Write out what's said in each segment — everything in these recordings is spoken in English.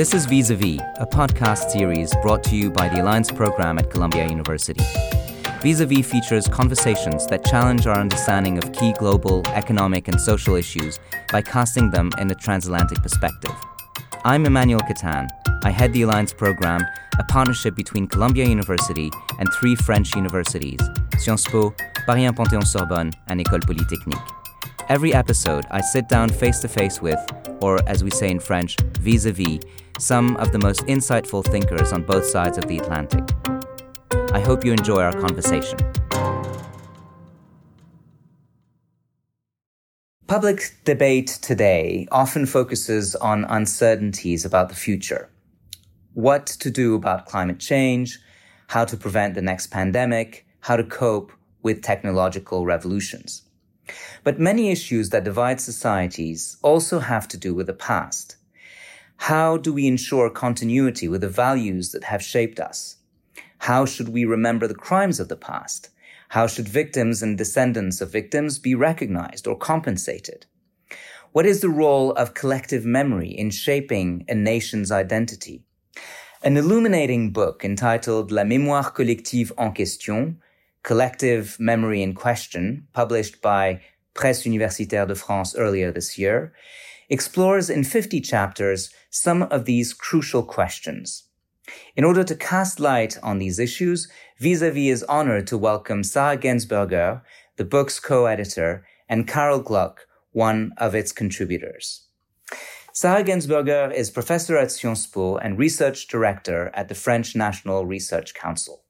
This is Vis a Vis, a podcast series brought to you by the Alliance Program at Columbia University. Vis a Vis features conversations that challenge our understanding of key global, economic, and social issues by casting them in a transatlantic perspective. I'm Emmanuel Kattan. I head the Alliance Program, a partnership between Columbia University and three French universities Sciences Po, Paris 1 Panthéon Sorbonne, and École Polytechnique. Every episode, I sit down face to face with, or as we say in French, vis a vis, some of the most insightful thinkers on both sides of the Atlantic. I hope you enjoy our conversation. Public debate today often focuses on uncertainties about the future. What to do about climate change, how to prevent the next pandemic, how to cope with technological revolutions. But many issues that divide societies also have to do with the past. How do we ensure continuity with the values that have shaped us? How should we remember the crimes of the past? How should victims and descendants of victims be recognized or compensated? What is the role of collective memory in shaping a nation's identity? An illuminating book entitled La mémoire collective en question collective memory in question, published by Presse Universitaire de France earlier this year, explores in 50 chapters some of these crucial questions. In order to cast light on these issues, Vis-a-vis is honored to welcome Sarah Gensburger, the book's co-editor, and Carol Gluck, one of its contributors. Sarah Gensburger is professor at Sciences Po and research director at the French National Research Council.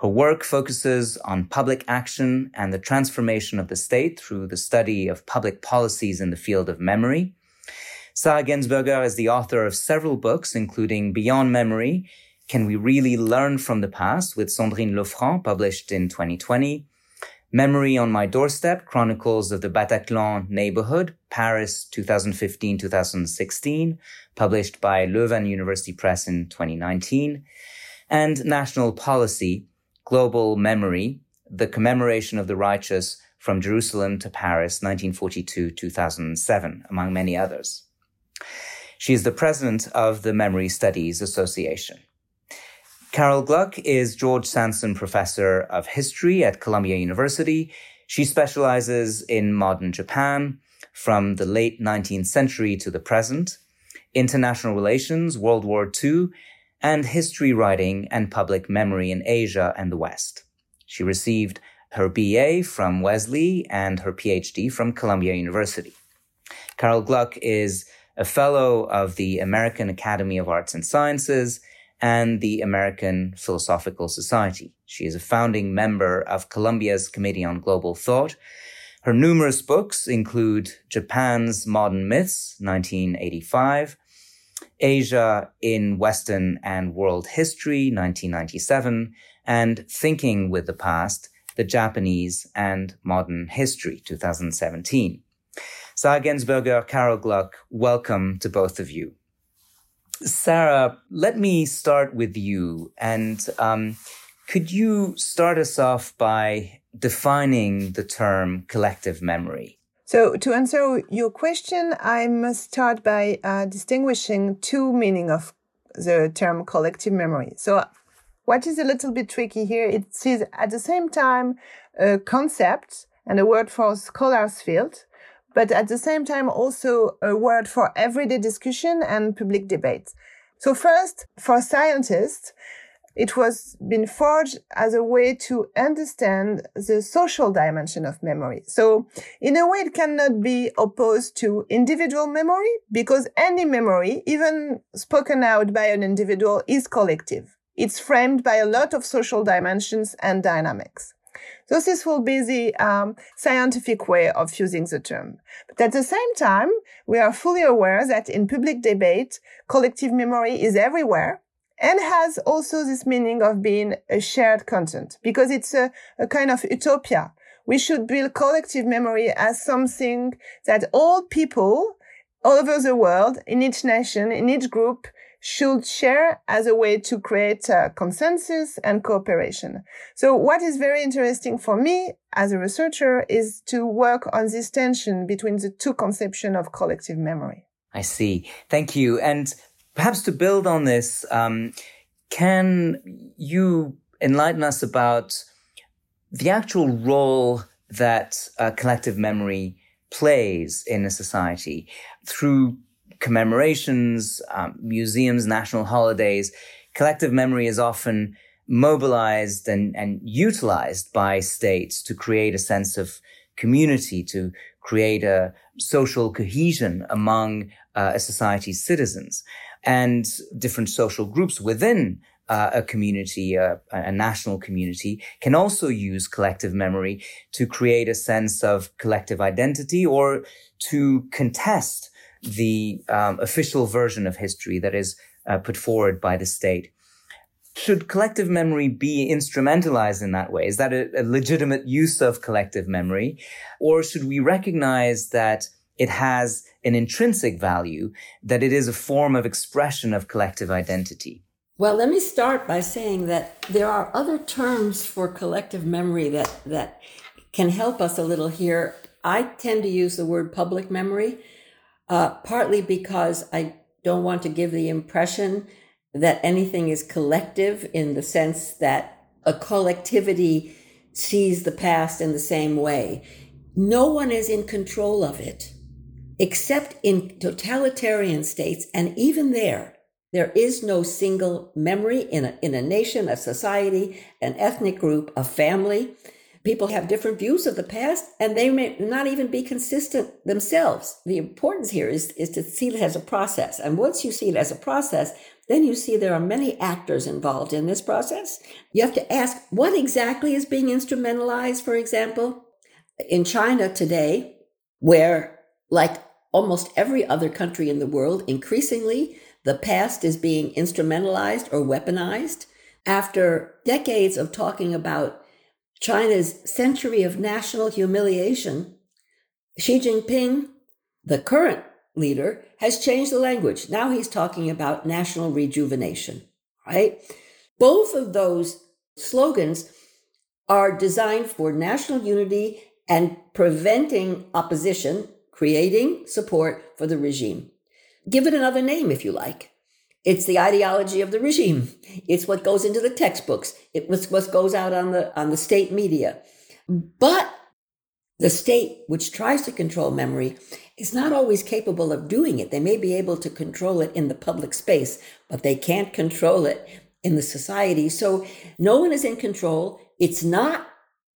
Her work focuses on public action and the transformation of the state through the study of public policies in the field of memory. Sarah Gensburger is the author of several books, including Beyond Memory, Can We Really Learn from the Past with Sandrine Lefranc, published in 2020, Memory on My Doorstep, Chronicles of the Bataclan Neighborhood, Paris 2015-2016, published by Leuven University Press in 2019, and National Policy, Global Memory, the commemoration of the righteous from Jerusalem to Paris, 1942-2007, among many others. She is the president of the Memory Studies Association. Carol Gluck is George Sansom Professor of History at Columbia University. She specializes in modern Japan from the late 19th century to the present, international relations, World War II, and history writing and public memory in Asia and the West. She received her BA from Wellesley and her PhD from Columbia University. Carol Gluck is a fellow of the American Academy of Arts and Sciences and the American Philosophical Society. She is a founding member of Columbia's Committee on Global Thought. Her numerous books include Japan's Modern Myths, 1985, Asia in Western and World History, 1997, and Thinking with the Past, the Japanese and Modern History, 2017. Sarah Gensburger, Carol Gluck, welcome to both of you. Sarah, let me start with you. And um, could you start us off by defining the term collective memory? So, to answer your question, I must start by uh, distinguishing two meaning of the term collective memory. So, what is a little bit tricky here, it is at the same time a concept and a word for scholars field, but at the same time also a word for everyday discussion and public debate. So first, for scientists, it was been forged as a way to understand the social dimension of memory. So in a way, it cannot be opposed to individual memory because any memory, even spoken out by an individual, is collective. It's framed by a lot of social dimensions and dynamics. So this will be the um, scientific way of using the term. But at the same time, we are fully aware that in public debate, collective memory is everywhere and has also this meaning of being a shared content because it's a, a kind of utopia. We should build collective memory as something that all people all over the world, in each nation, in each group, should share as a way to create a consensus and cooperation. So what is very interesting for me as a researcher is to work on this tension between the two conceptions of collective memory. I see. Thank you. And Perhaps to build on this, um, can you enlighten us about the actual role that uh, collective memory plays in a society through commemorations, um, museums, national holidays? Collective memory is often mobilized and, and utilized by states to create a sense of community, to create a social cohesion among uh, a society's citizens and different social groups within uh, a community, uh, a national community, can also use collective memory to create a sense of collective identity or to contest the um, official version of history that is uh, put forward by the state. Should collective memory be instrumentalized in that way? Is that a, a legitimate use of collective memory? Or should we recognize that it has an intrinsic value, that it is a form of expression of collective identity? Well, let me start by saying that there are other terms for collective memory that, that can help us a little here. I tend to use the word public memory, uh, partly because I don't want to give the impression that anything is collective in the sense that a collectivity sees the past in the same way. No one is in control of it, except in totalitarian states. And even there, there is no single memory in a, in a nation, a society, an ethnic group, a family. People have different views of the past and they may not even be consistent themselves. The importance here is, is to see it as a process. And once you see it as a process, then you see there are many actors involved in this process. You have to ask what exactly is being instrumentalized, for example. In China today, where like almost every other country in the world, increasingly the past is being instrumentalized or weaponized. After decades of talking about China's century of national humiliation, Xi Jinping, the current leader, has changed the language. Now he's talking about national rejuvenation, right? Both of those slogans are designed for national unity and preventing opposition, creating support for the regime. Give it another name if you like. It's the ideology of the regime. It's what goes into the textbooks. It was what goes out on the on the state media. But the state, which tries to control memory, is not always capable of doing it. They may be able to control it in the public space, but they can't control it in the society. So no one is in control. It's not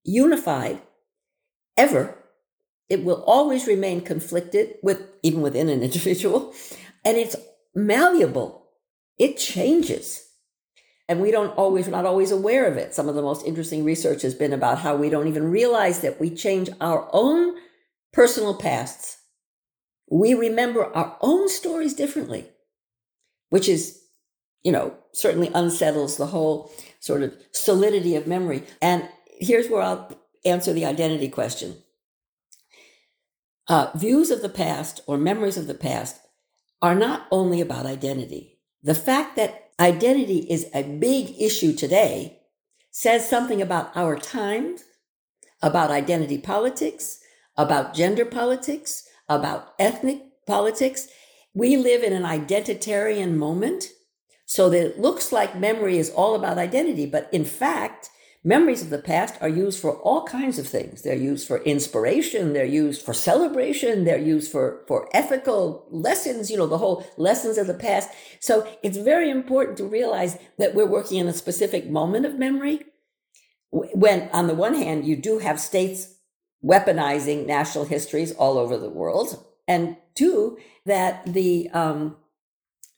unified ever it will always remain conflicted with even within an individual, and it's malleable. It changes. And we don't always, we're not always aware of it. Some of the most interesting research has been about how we don't even realize that we change our own personal pasts. We remember our own stories differently, which is, you know, certainly unsettles the whole sort of solidity of memory. And here's where I'll answer the identity question uh, views of the past or memories of the past are not only about identity. The fact that identity is a big issue today says something about our times, about identity politics, about gender politics, about ethnic politics. We live in an identitarian moment so that it looks like memory is all about identity, but in fact, Memories of the past are used for all kinds of things. They're used for inspiration. They're used for celebration. They're used for, for ethical lessons, you know, the whole lessons of the past. So it's very important to realize that we're working in a specific moment of memory. When on the one hand, you do have states weaponizing national histories all over the world. And two, that the, um,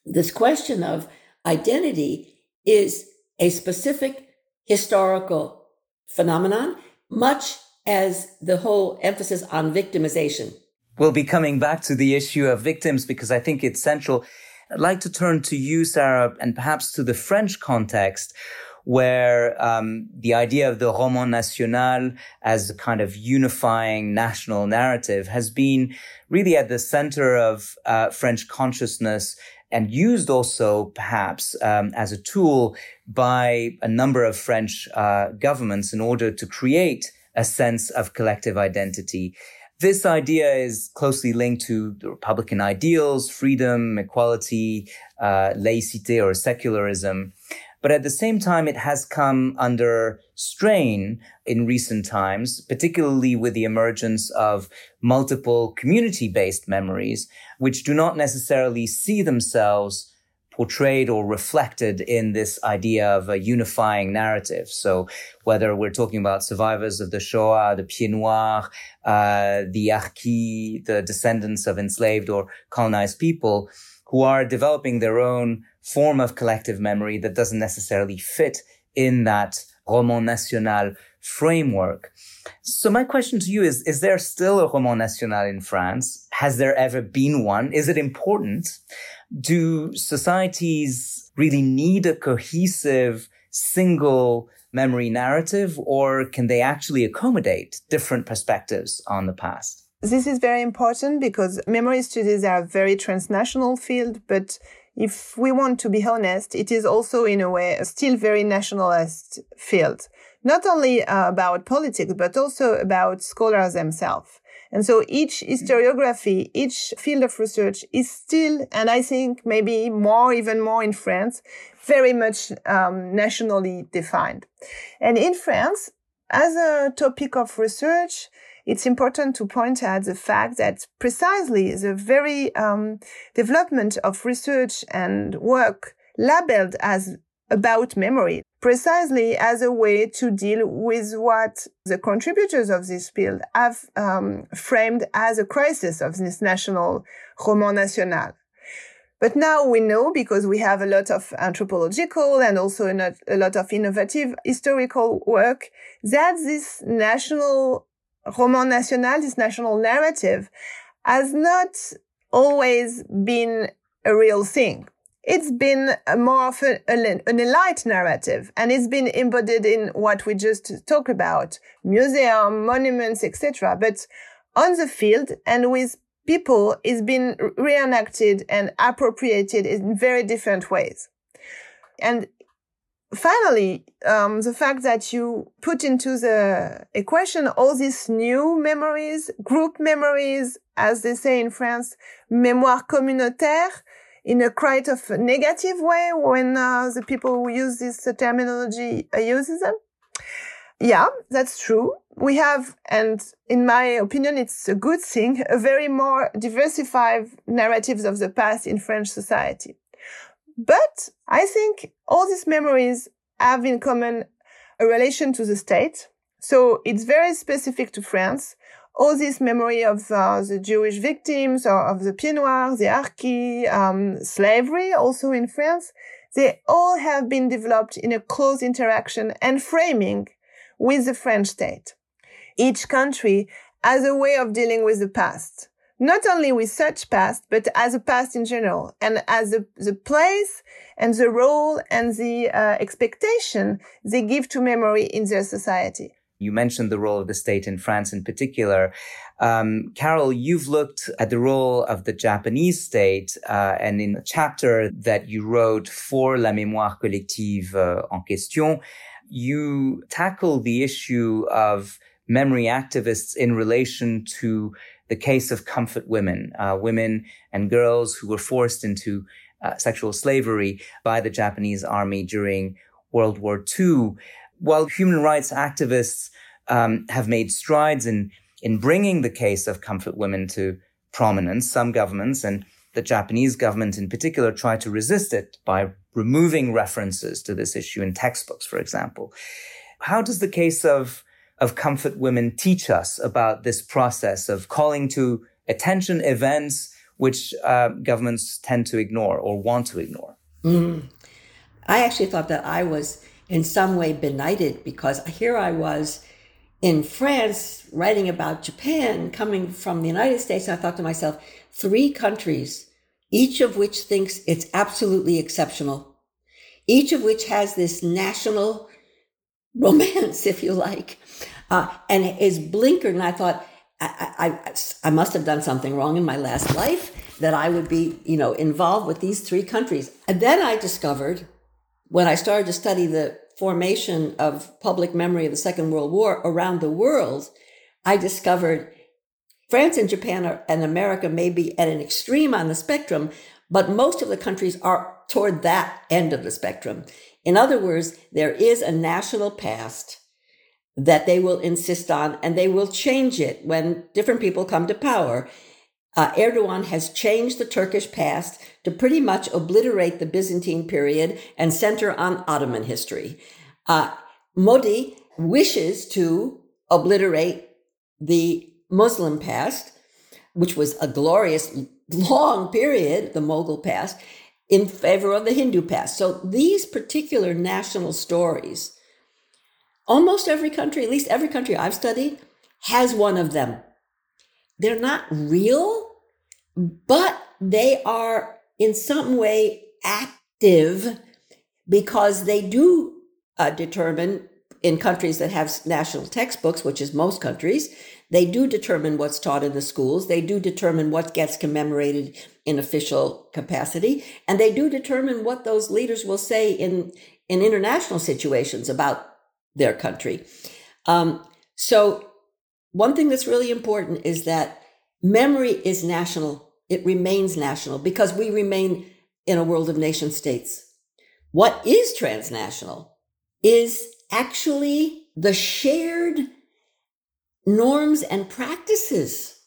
this question of identity is a specific historical phenomenon, much as the whole emphasis on victimization. We'll be coming back to the issue of victims because I think it's central. I'd like to turn to you, Sarah, and perhaps to the French context, where um, the idea of the roman national as a kind of unifying national narrative has been really at the center of uh, French consciousness and used also perhaps um, as a tool by a number of French uh, governments in order to create a sense of collective identity. This idea is closely linked to the Republican ideals, freedom, equality, uh, laicite or secularism. But at the same time, it has come under strain in recent times, particularly with the emergence of multiple community based memories, which do not necessarily see themselves portrayed or reflected in this idea of a unifying narrative. So whether we're talking about survivors of the Shoah, the Pieds Noirs, uh, the Harkis, the descendants of enslaved or colonized people who are developing their own form of collective memory that doesn't necessarily fit in that roman national framework. So my question to you is, is there still a roman national in France? Has there ever been one? Is it important? do societies really need a cohesive single memory narrative or can they actually accommodate different perspectives on the past? This is very important because memory studies are a very transnational field, but if we want to be honest, it is also in a way a still very nationalist field. Not only uh, about politics, but also about scholars themselves. And so each historiography, each field of research is still, and I think maybe more, even more in France, very much um, nationally defined. And in France, as a topic of research, it's important to point out the fact that precisely the very um, development of research and work labeled as about memory precisely as a way to deal with what the contributors of this field have um, framed as a crisis of this national roman national. But now we know because we have a lot of anthropological and also a lot of innovative historical work that this national roman national, this national narrative has not always been a real thing. It's been more of a, an elite narrative and it's been embodied in what we just talked about museum monuments etc but on the field and with people it's been reenacted and appropriated in very different ways. And finally um, the fact that you put into the equation all these new memories group memories as they say in france mémoire communautaire in a quite of a negative way when uh, the people who use this uh, terminology uh, uses them. Yeah, that's true. We have, and in my opinion, it's a good thing, a very more diversified narratives of the past in French society. But I think all these memories have in common a relation to the state. So it's very specific to France all this memory of uh, the Jewish victims or of the Pieds Noirs, the Harki, um, slavery also in France, they all have been developed in a close interaction and framing with the French state. Each country has a way of dealing with the past, not only with such past, but as a past in general and as the, the place and the role and the uh, expectation they give to memory in their society. You mentioned the role of the state in France in particular. Um, Carol, you've looked at the role of the Japanese state, uh, and in a chapter that you wrote for La Mémoire Collective uh, en question, you tackle the issue of memory activists in relation to the case of comfort women, uh, women and girls who were forced into uh, sexual slavery by the Japanese army during World War II while human rights activists um, have made strides in in bringing the case of comfort women to prominence, some governments and the Japanese government in particular tried to resist it by removing references to this issue in textbooks, for example. How does the case of of comfort women teach us about this process of calling to attention events which uh, governments tend to ignore or want to ignore? Mm. I actually thought that I was in some way benighted because here I was in France writing about Japan coming from the United States. I thought to myself, three countries, each of which thinks it's absolutely exceptional, each of which has this national romance, if you like, uh, and is blinkered. And I thought, I, I, I must have done something wrong in my last life that I would be, you know, involved with these three countries. And then I discovered when I started to study the formation of public memory of the Second World War around the world, I discovered France and Japan are, and America may be at an extreme on the spectrum, but most of the countries are toward that end of the spectrum. In other words, there is a national past that they will insist on and they will change it when different people come to power. Uh, Erdogan has changed the Turkish past to pretty much obliterate the Byzantine period and center on Ottoman history. Uh, Modi wishes to obliterate the Muslim past, which was a glorious long period, the Mughal past, in favor of the Hindu past. So these particular national stories, almost every country, at least every country I've studied, has one of them. They're not real, but they are in some way active because they do uh, determine in countries that have national textbooks, which is most countries, they do determine what's taught in the schools. They do determine what gets commemorated in official capacity. And they do determine what those leaders will say in, in international situations about their country. Um, so one thing that's really important is that memory is national. It remains national because we remain in a world of nation states. What is transnational is actually the shared norms and practices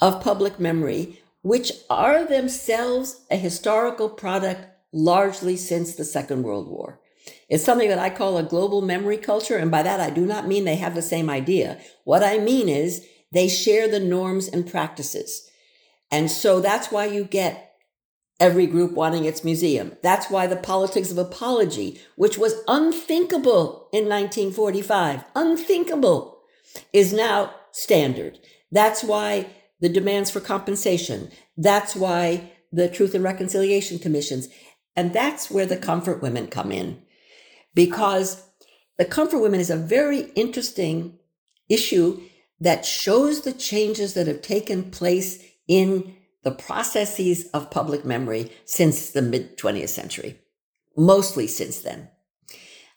of public memory, which are themselves a historical product largely since the Second World War. It's something that I call a global memory culture. And by that, I do not mean they have the same idea. What I mean is they share the norms and practices. And so that's why you get every group wanting its museum. That's why the politics of apology, which was unthinkable in 1945, unthinkable, is now standard. That's why the demands for compensation. That's why the Truth and Reconciliation Commissions. And that's where the comfort women come in because the comfort women is a very interesting issue that shows the changes that have taken place in the processes of public memory since the mid 20th century, mostly since then.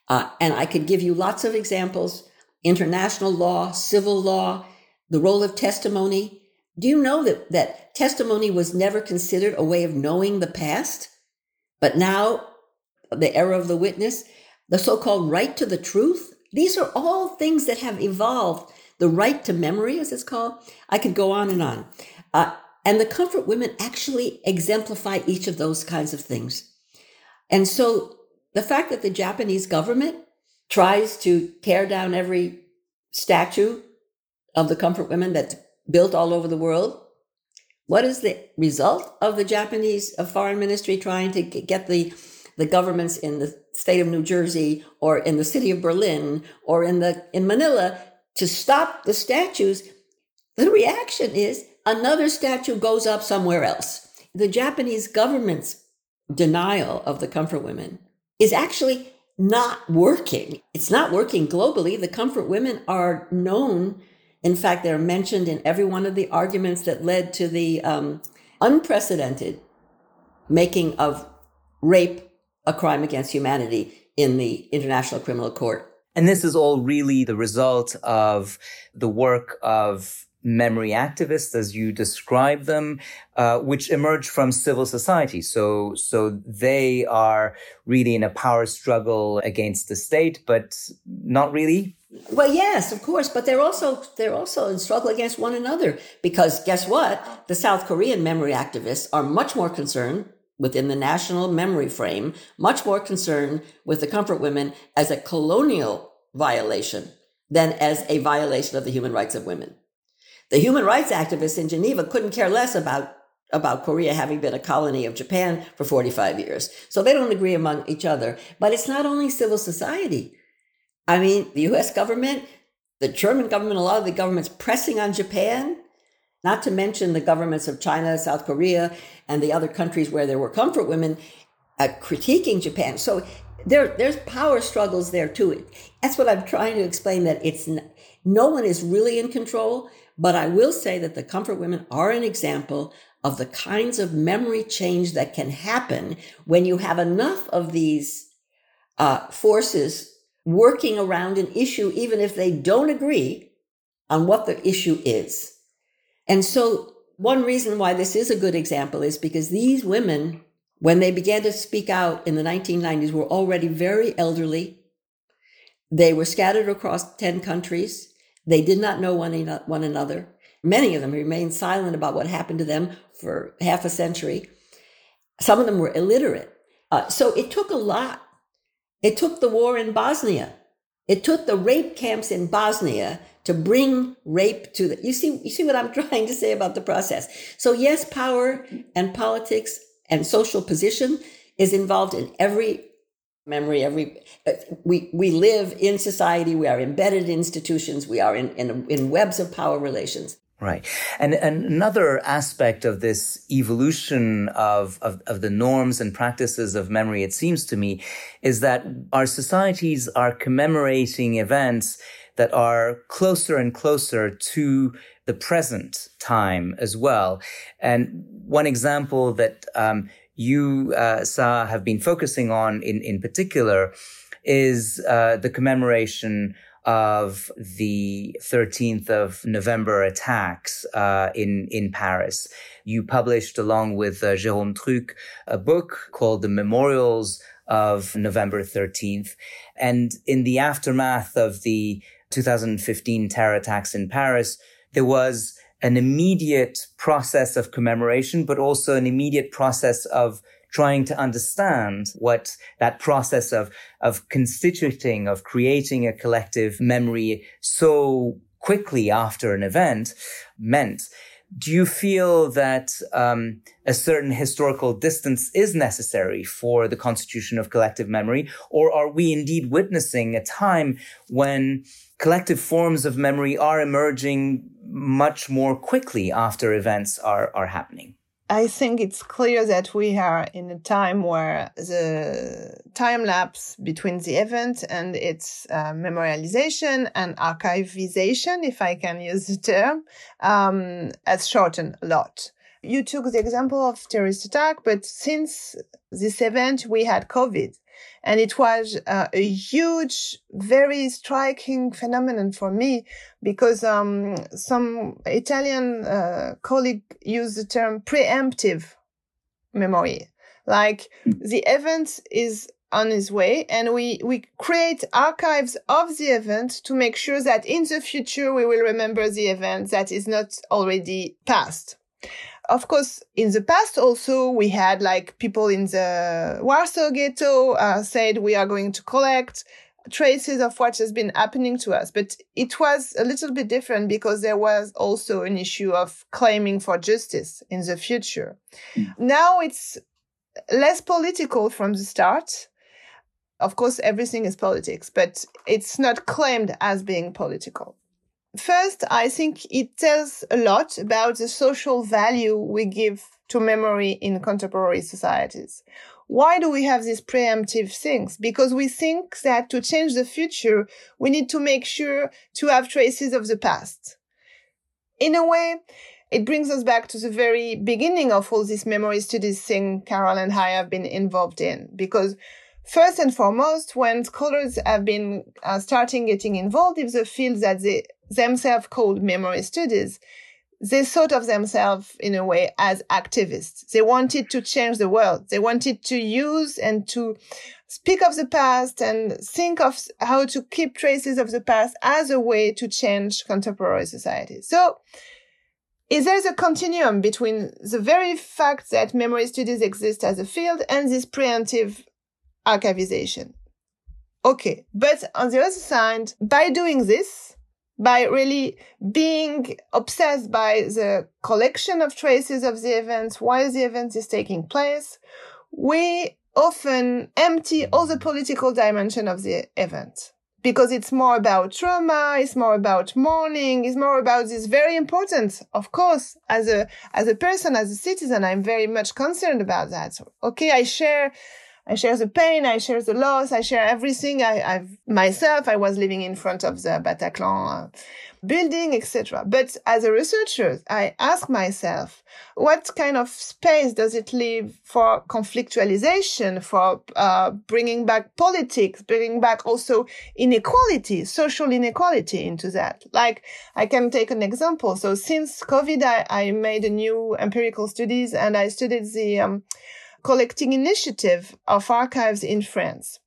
Uh, and I could give you lots of examples international law, civil law, the role of testimony. Do you know that, that testimony was never considered a way of knowing the past? But now, the era of the witness, the so called right to the truth, these are all things that have evolved. The right to memory, as it's called. I could go on and on. Uh, and the comfort women actually exemplify each of those kinds of things. And so the fact that the Japanese government tries to tear down every statue of the comfort women that's built all over the world, what is the result of the Japanese foreign ministry trying to get the the governments in the state of New Jersey or in the city of Berlin or in the in Manila to stop the statues? The reaction is another statue goes up somewhere else. The Japanese government's denial of the comfort women is actually not working. It's not working globally. The comfort women are known. In fact, they're mentioned in every one of the arguments that led to the um, unprecedented making of rape a crime against humanity in the International Criminal Court. And this is all really the result of the work of memory activists, as you describe them, uh, which emerge from civil society. So, so they are really in a power struggle against the state, but not really. Well, yes, of course, but they're also they're also in struggle against one another because guess what? The South Korean memory activists are much more concerned within the national memory frame, much more concerned with the comfort women as a colonial violation than as a violation of the human rights of women. The human rights activists in Geneva couldn't care less about about Korea having been a colony of Japan for 45 years. So they don't agree among each other. But it's not only civil society. I mean, the US government, the German government, a lot of the governments pressing on Japan, not to mention the governments of China, South Korea, and the other countries where there were comfort women uh, critiquing Japan. So there, there's power struggles there too. That's what I'm trying to explain that it's no one is really in control but I will say that the comfort women are an example of the kinds of memory change that can happen when you have enough of these uh, forces working around an issue, even if they don't agree on what the issue is. And so one reason why this is a good example is because these women, when they began to speak out in the 1990s, were already very elderly. They were scattered across 10 countries. They did not know one, one another. Many of them remained silent about what happened to them for half a century. Some of them were illiterate. Uh, so it took a lot. It took the war in Bosnia. It took the rape camps in Bosnia to bring rape to the you see you see what I'm trying to say about the process. So yes, power and politics and social position is involved in every memory every uh, we we live in society we are embedded in institutions we are in in, in webs of power relations Right. And, and another aspect of this evolution of, of, of, the norms and practices of memory, it seems to me, is that our societies are commemorating events that are closer and closer to the present time as well. And one example that um, you, uh, Sa, have been focusing on in, in particular is uh, the commemoration of the 13th of November attacks uh, in in Paris. You published, along with uh, Jérôme Truc, a book called The Memorials of November 13th. And in the aftermath of the 2015 terror attacks in Paris, there was an immediate process of commemoration, but also an immediate process of trying to understand what that process of, of constituting, of creating a collective memory so quickly after an event meant. Do you feel that um, a certain historical distance is necessary for the constitution of collective memory, or are we indeed witnessing a time when collective forms of memory are emerging much more quickly after events are, are happening? I think it's clear that we are in a time where the time lapse between the event and its uh, memorialization and archivization, if I can use the term, um, has shortened a lot. You took the example of terrorist attack, but since this event, we had COVID. And it was uh, a huge, very striking phenomenon for me because um, some Italian uh, colleague used the term preemptive memory. Like the event is on its way and we, we create archives of the event to make sure that in the future we will remember the event that is not already past of course, in the past also we had like people in the Warsaw ghetto uh, said we are going to collect traces of what has been happening to us. But it was a little bit different because there was also an issue of claiming for justice in the future. Mm. Now it's less political from the start. Of course, everything is politics, but it's not claimed as being political. First, I think it tells a lot about the social value we give to memory in contemporary societies. Why do we have these preemptive things? Because we think that to change the future, we need to make sure to have traces of the past. In a way, it brings us back to the very beginning of all this memory studies thing Carol and I have been involved in. Because first and foremost, when scholars have been uh, starting getting involved in the field that they themselves called memory studies, they thought of themselves in a way as activists. They wanted to change the world. They wanted to use and to speak of the past and think of how to keep traces of the past as a way to change contemporary society. So, is there a continuum between the very fact that memory studies exist as a field and this preemptive archivization? Okay. But on the other side, by doing this, by really being obsessed by the collection of traces of the events while the event is taking place, we often empty all the political dimension of the event because it's more about trauma, it's more about mourning, it's more about this very important, of course, as a, as a person, as a citizen, I'm very much concerned about that. Okay, I share I share the pain, I share the loss, I share everything. I, I've myself, I was living in front of the Bataclan uh, building, etc. But as a researcher, I ask myself, what kind of space does it leave for conflictualization, for uh, bringing back politics, bringing back also inequality, social inequality into that? Like, I can take an example. So since COVID, I, I made a new empirical studies and I studied the um, collecting initiative of archives in France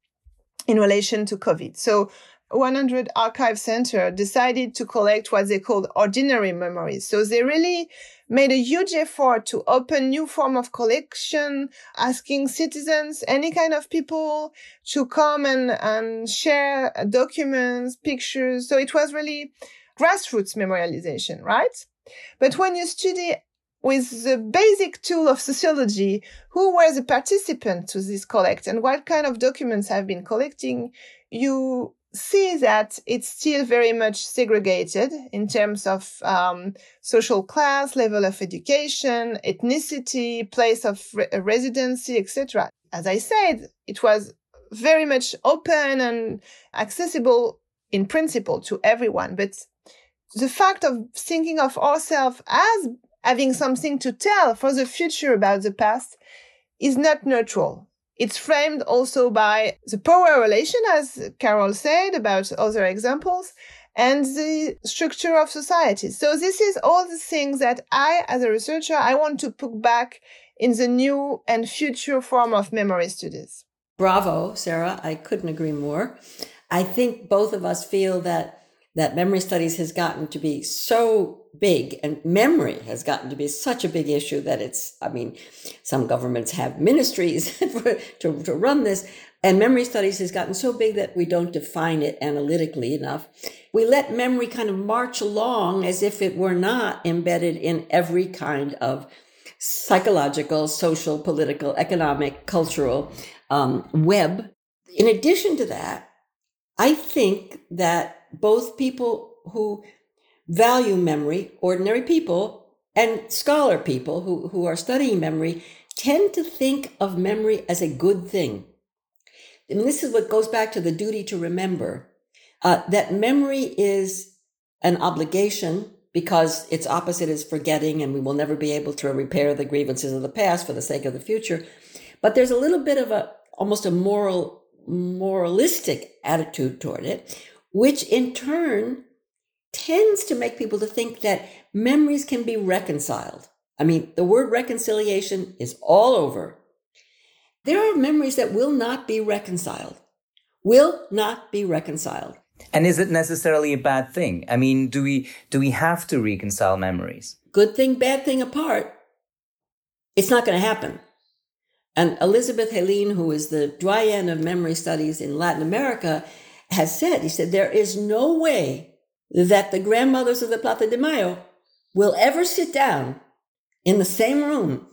in relation to COVID. So 100 archive center decided to collect what they called ordinary memories. So they really made a huge effort to open new form of collection, asking citizens, any kind of people to come and, and share documents, pictures. So it was really grassroots memorialization, right? But when you study with the basic tool of sociology, who were the participants to this collect and what kind of documents have been collecting, you see that it's still very much segregated in terms of um, social class, level of education, ethnicity, place of re- residency, etc. As I said, it was very much open and accessible in principle to everyone. But the fact of thinking of ourselves as having something to tell for the future about the past is not neutral. It's framed also by the power relation, as Carol said about other examples, and the structure of society. So this is all the things that I, as a researcher, I want to put back in the new and future form of memory studies. Bravo, Sarah. I couldn't agree more. I think both of us feel that that memory studies has gotten to be so big and memory has gotten to be such a big issue that it's, I mean, some governments have ministries to, to run this. And memory studies has gotten so big that we don't define it analytically enough. We let memory kind of march along as if it were not embedded in every kind of psychological, social, political, economic, cultural um, web. In addition to that, I think that both people who value memory, ordinary people, and scholar people who, who are studying memory tend to think of memory as a good thing. And this is what goes back to the duty to remember uh, that memory is an obligation because its opposite is forgetting, and we will never be able to repair the grievances of the past for the sake of the future. But there's a little bit of a almost a moral moralistic attitude toward it, which in turn tends to make people to think that memories can be reconciled. I mean, the word reconciliation is all over. There are memories that will not be reconciled, will not be reconciled. And is it necessarily a bad thing? I mean, do we do we have to reconcile memories? Good thing, bad thing apart. It's not going to happen. And Elizabeth Jelin, who is the doyen of memory studies in Latin America, has said, he said, there is no way that the grandmothers of the Plaza de Mayo will ever sit down in the same room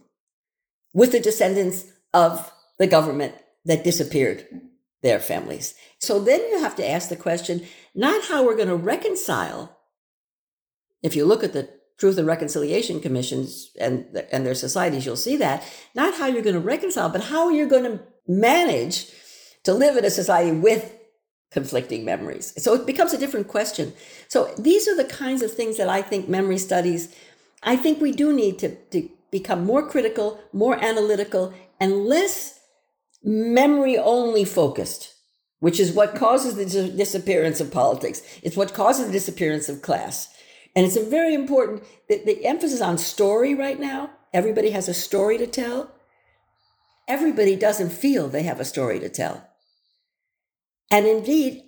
with the descendants of the government that disappeared their families. So then you have to ask the question, not how we're going to reconcile. If you look at the Truth and Reconciliation Commissions and, and their societies, you'll see that. Not how you're going to reconcile, but how you're going to manage to live in a society with conflicting memories. So it becomes a different question. So these are the kinds of things that I think memory studies, I think we do need to, to become more critical, more analytical, and less memory only focused, which is what causes the disappearance of politics. It's what causes the disappearance of class. And it's a very important, the, the emphasis on story right now. Everybody has a story to tell. Everybody doesn't feel they have a story to tell. And indeed,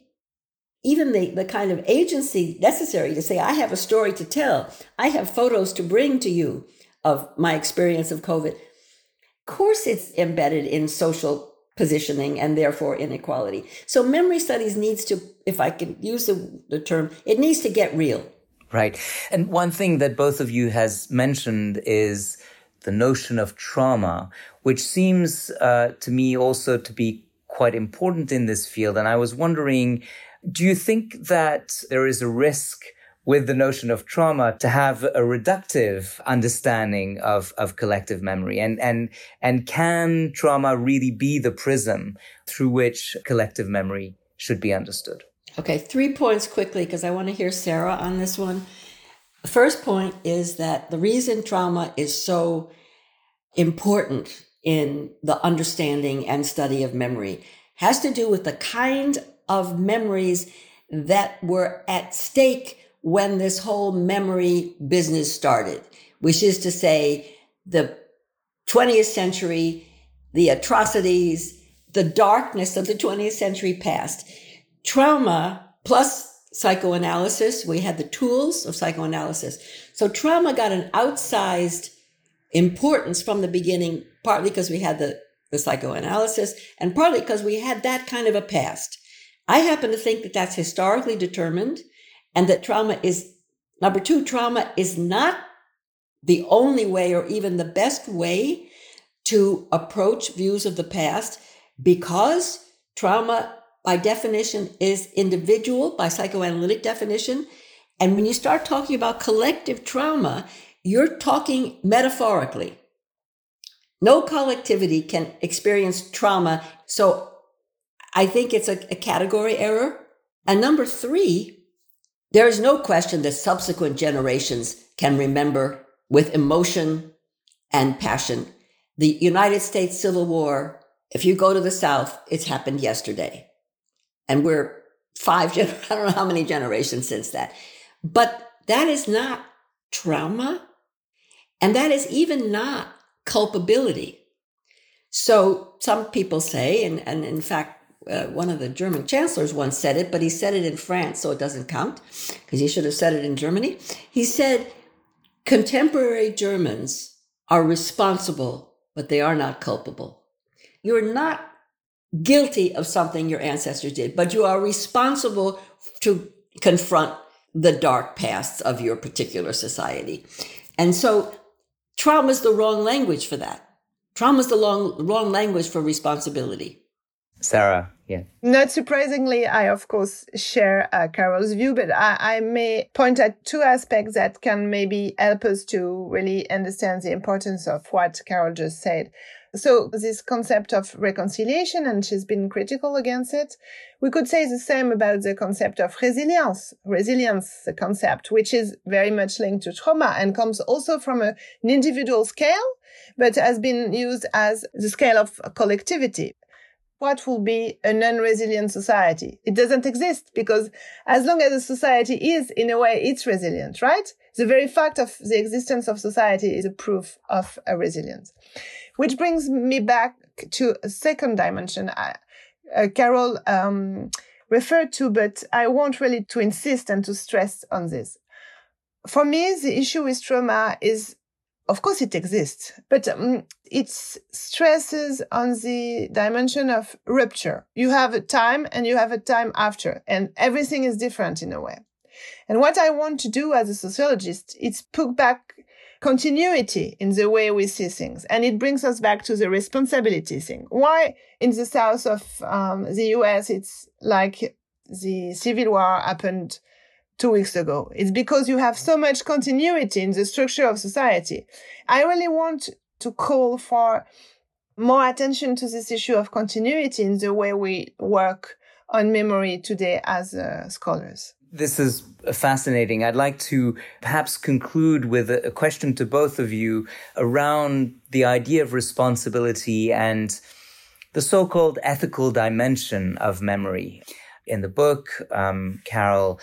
even the, the kind of agency necessary to say, I have a story to tell, I have photos to bring to you of my experience of COVID. Of course, it's embedded in social positioning and therefore inequality. So memory studies needs to, if I can use the, the term, it needs to get real. Right. And one thing that both of you has mentioned is the notion of trauma, which seems uh, to me also to be quite important in this field. And I was wondering, do you think that there is a risk with the notion of trauma to have a reductive understanding of, of collective memory? And, and, and can trauma really be the prism through which collective memory should be understood? Okay, three points quickly because I want to hear Sarah on this one. First point is that the reason trauma is so important in the understanding and study of memory has to do with the kind of memories that were at stake when this whole memory business started, which is to say the 20th century, the atrocities, the darkness of the 20th century past. Trauma plus psychoanalysis, we had the tools of psychoanalysis. So trauma got an outsized importance from the beginning, partly because we had the, the psychoanalysis and partly because we had that kind of a past. I happen to think that that's historically determined and that trauma is number two, trauma is not the only way or even the best way to approach views of the past because trauma by definition is individual by psychoanalytic definition. And when you start talking about collective trauma, you're talking metaphorically. No collectivity can experience trauma. So I think it's a, a category error. And number three, there is no question that subsequent generations can remember with emotion and passion. The United States Civil War, if you go to the South, it's happened yesterday. And we're five, I don't know how many generations since that. But that is not trauma. And that is even not culpability. So some people say, and, and in fact, uh, one of the German chancellors once said it, but he said it in France, so it doesn't count because he should have said it in Germany. He said, contemporary Germans are responsible, but they are not culpable. You're not guilty of something your ancestors did, but you are responsible to confront the dark pasts of your particular society. And so trauma is the wrong language for that. Trauma is the long, wrong language for responsibility. Sarah, yeah. Not surprisingly, I of course share uh, Carol's view, but I, I, may point at two aspects that can maybe help us to really understand the importance of what Carol just said. So this concept of reconciliation, and she's been critical against it. We could say the same about the concept of resilience, resilience, the concept, which is very much linked to trauma and comes also from a, an individual scale, but has been used as the scale of collectivity what will be a non-resilient society? It doesn't exist because as long as a society is, in a way, it's resilient, right? The very fact of the existence of society is a proof of a resilience. Which brings me back to a second dimension. I, uh, Carol um, referred to, but I want really to insist and to stress on this. For me, the issue with trauma is of course it exists, but um, it stresses on the dimension of rupture. You have a time and you have a time after, and everything is different in a way. And what I want to do as a sociologist is put back continuity in the way we see things. And it brings us back to the responsibility thing. Why in the south of um, the US, it's like the civil war happened two weeks ago. It's because you have so much continuity in the structure of society. I really want to call for more attention to this issue of continuity in the way we work on memory today as uh, scholars. This is fascinating. I'd like to perhaps conclude with a question to both of you around the idea of responsibility and the so-called ethical dimension of memory. In the book, um, Carol,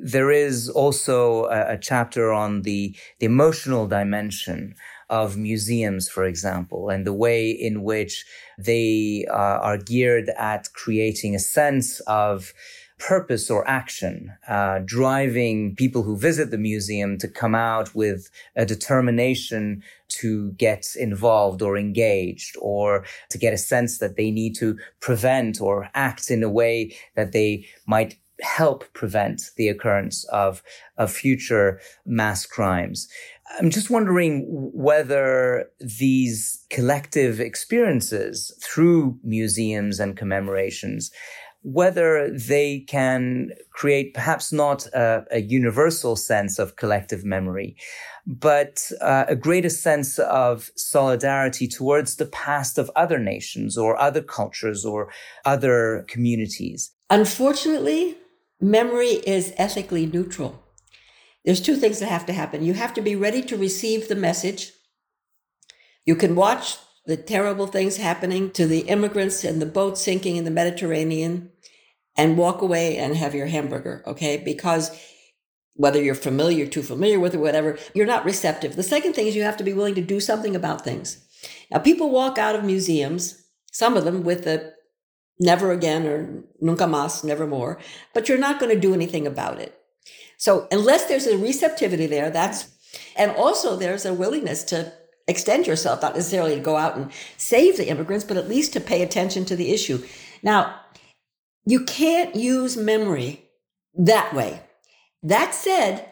there is also a, a chapter on the, the emotional dimension of museums, for example, and the way in which they uh, are geared at creating a sense of purpose or action, uh, driving people who visit the museum to come out with a determination to get involved or engaged or to get a sense that they need to prevent or act in a way that they might help prevent the occurrence of, of future mass crimes. I'm just wondering whether these collective experiences through museums and commemorations whether they can create perhaps not a, a universal sense of collective memory, but uh, a greater sense of solidarity towards the past of other nations or other cultures or other communities. Unfortunately, memory is ethically neutral. There's two things that have to happen. You have to be ready to receive the message. You can watch the terrible things happening to the immigrants and the boat sinking in the Mediterranean and walk away and have your hamburger, okay? Because whether you're familiar, too familiar with it, whatever, you're not receptive. The second thing is you have to be willing to do something about things. Now, people walk out of museums, some of them with the never again or nunca más, never more, but you're not going to do anything about it. So unless there's a receptivity there, that's, and also there's a willingness to extend yourself, not necessarily to go out and save the immigrants, but at least to pay attention to the issue. Now, you can't use memory that way. That said,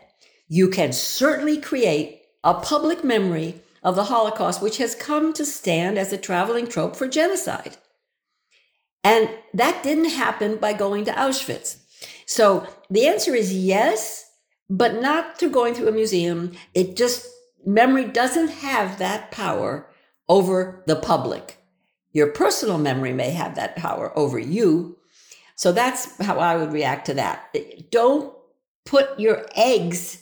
you can certainly create a public memory of the Holocaust, which has come to stand as a traveling trope for genocide. And that didn't happen by going to Auschwitz. So the answer is yes, but not through going through a museum. It just, memory doesn't have that power over the public. Your personal memory may have that power over you. So that's how I would react to that. Don't put your eggs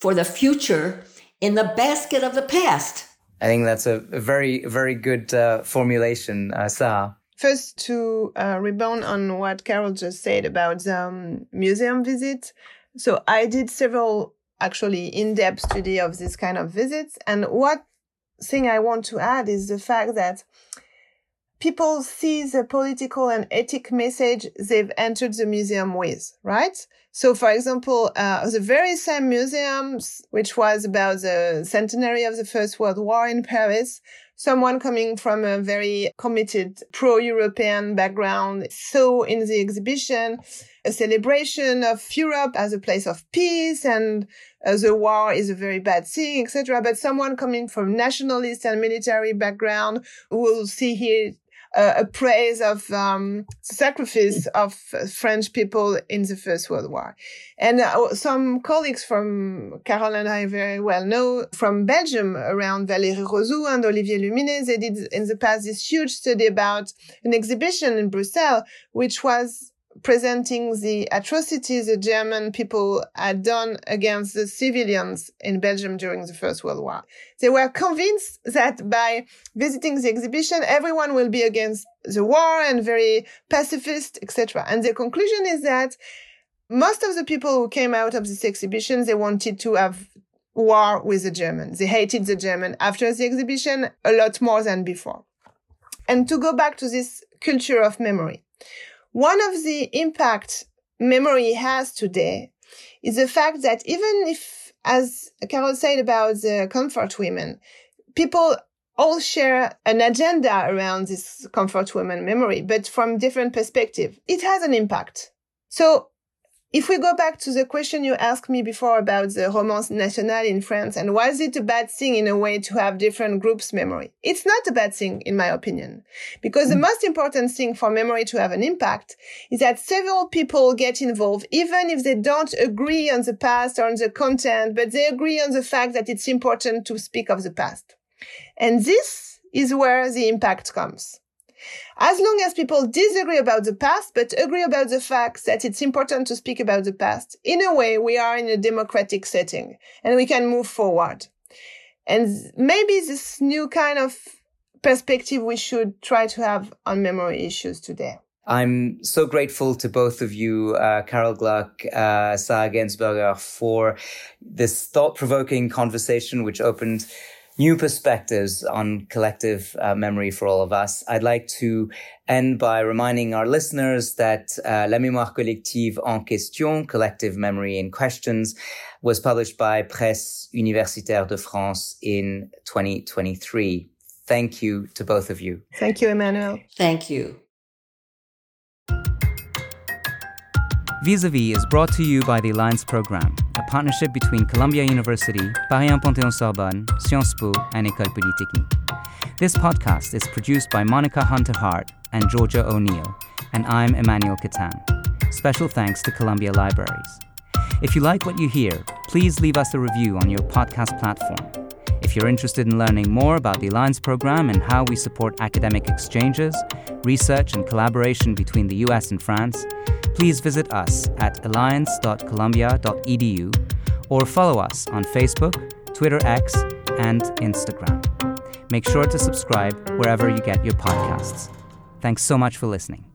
for the future in the basket of the past. I think that's a, very, very good uh, formulation, uh, Sa. First, to uh, rebound on what Carol just said about the um, museum visit. So I did several actually in-depth study of this kind of visits. And what thing I want to add is the fact that people see the political and ethic message they've entered the museum with, right? So, for example, uh, the very same museum, which was about the centenary of the First World War in Paris, someone coming from a very committed pro-European background saw in the exhibition a celebration of Europe as a place of peace and uh, the war is a very bad thing, etc. But someone coming from nationalist and military background will see here uh, a praise of um, sacrifice of French people in the First World War. And uh, some colleagues from Carol and I very well know from Belgium around Valérie Rosoux and Olivier Luminet, they did in the past this huge study about an exhibition in Brussels, which was presenting the atrocities the German people had done against the civilians in Belgium during the First World War. They were convinced that by visiting the exhibition, everyone will be against the war and very pacifist, etc. And the conclusion is that most of the people who came out of this exhibition, they wanted to have war with the Germans. They hated the German after the exhibition a lot more than before. And to go back to this culture of memory, one of the impact memory has today is the fact that even if, as Carol said about the comfort women, people all share an agenda around this comfort women memory, but from different perspective, it has an impact. So if we go back to the question you asked me before about the roman national in France and was it a bad thing in a way to have different groups memory? It's not a bad thing in my opinion. Because mm. the most important thing for memory to have an impact is that several people get involved even if they don't agree on the past or on the content, but they agree on the fact that it's important to speak of the past. And this is where the impact comes. As long as people disagree about the past, but agree about the fact that it's important to speak about the past, in a way, we are in a democratic setting and we can move forward. And maybe this new kind of perspective we should try to have on memory issues today. I'm so grateful to both of you, uh, Carol Gluck, uh, Sarah Gensburger, for this thought provoking conversation, which opened new perspectives on collective uh, memory for all of us. I'd like to end by reminding our listeners that uh, La Mémoire collective en question, collective memory in questions, was published by Presses Universitaires de France in 2023. Thank you to both of you. Thank you, Emmanuel. Thank you. Vis-a-vis is brought to you by the Alliance Program, a partnership between Columbia University, Paris 1 Panthéon-Sorbonne, Sciences Po, and École Polytechnique. This podcast is produced by Monica Hunter Hart and Georgia O'Neill, And I'm Emmanuel Kattan. Special thanks to Columbia Libraries. If you like what you hear, please leave us a review on your podcast platform. If you're interested in learning more about the Alliance program and how we support academic exchanges, research, and collaboration between the US and France, please visit us at alliance.columbia.edu or follow us on Facebook, Twitter X, and Instagram. Make sure to subscribe wherever you get your podcasts. Thanks so much for listening.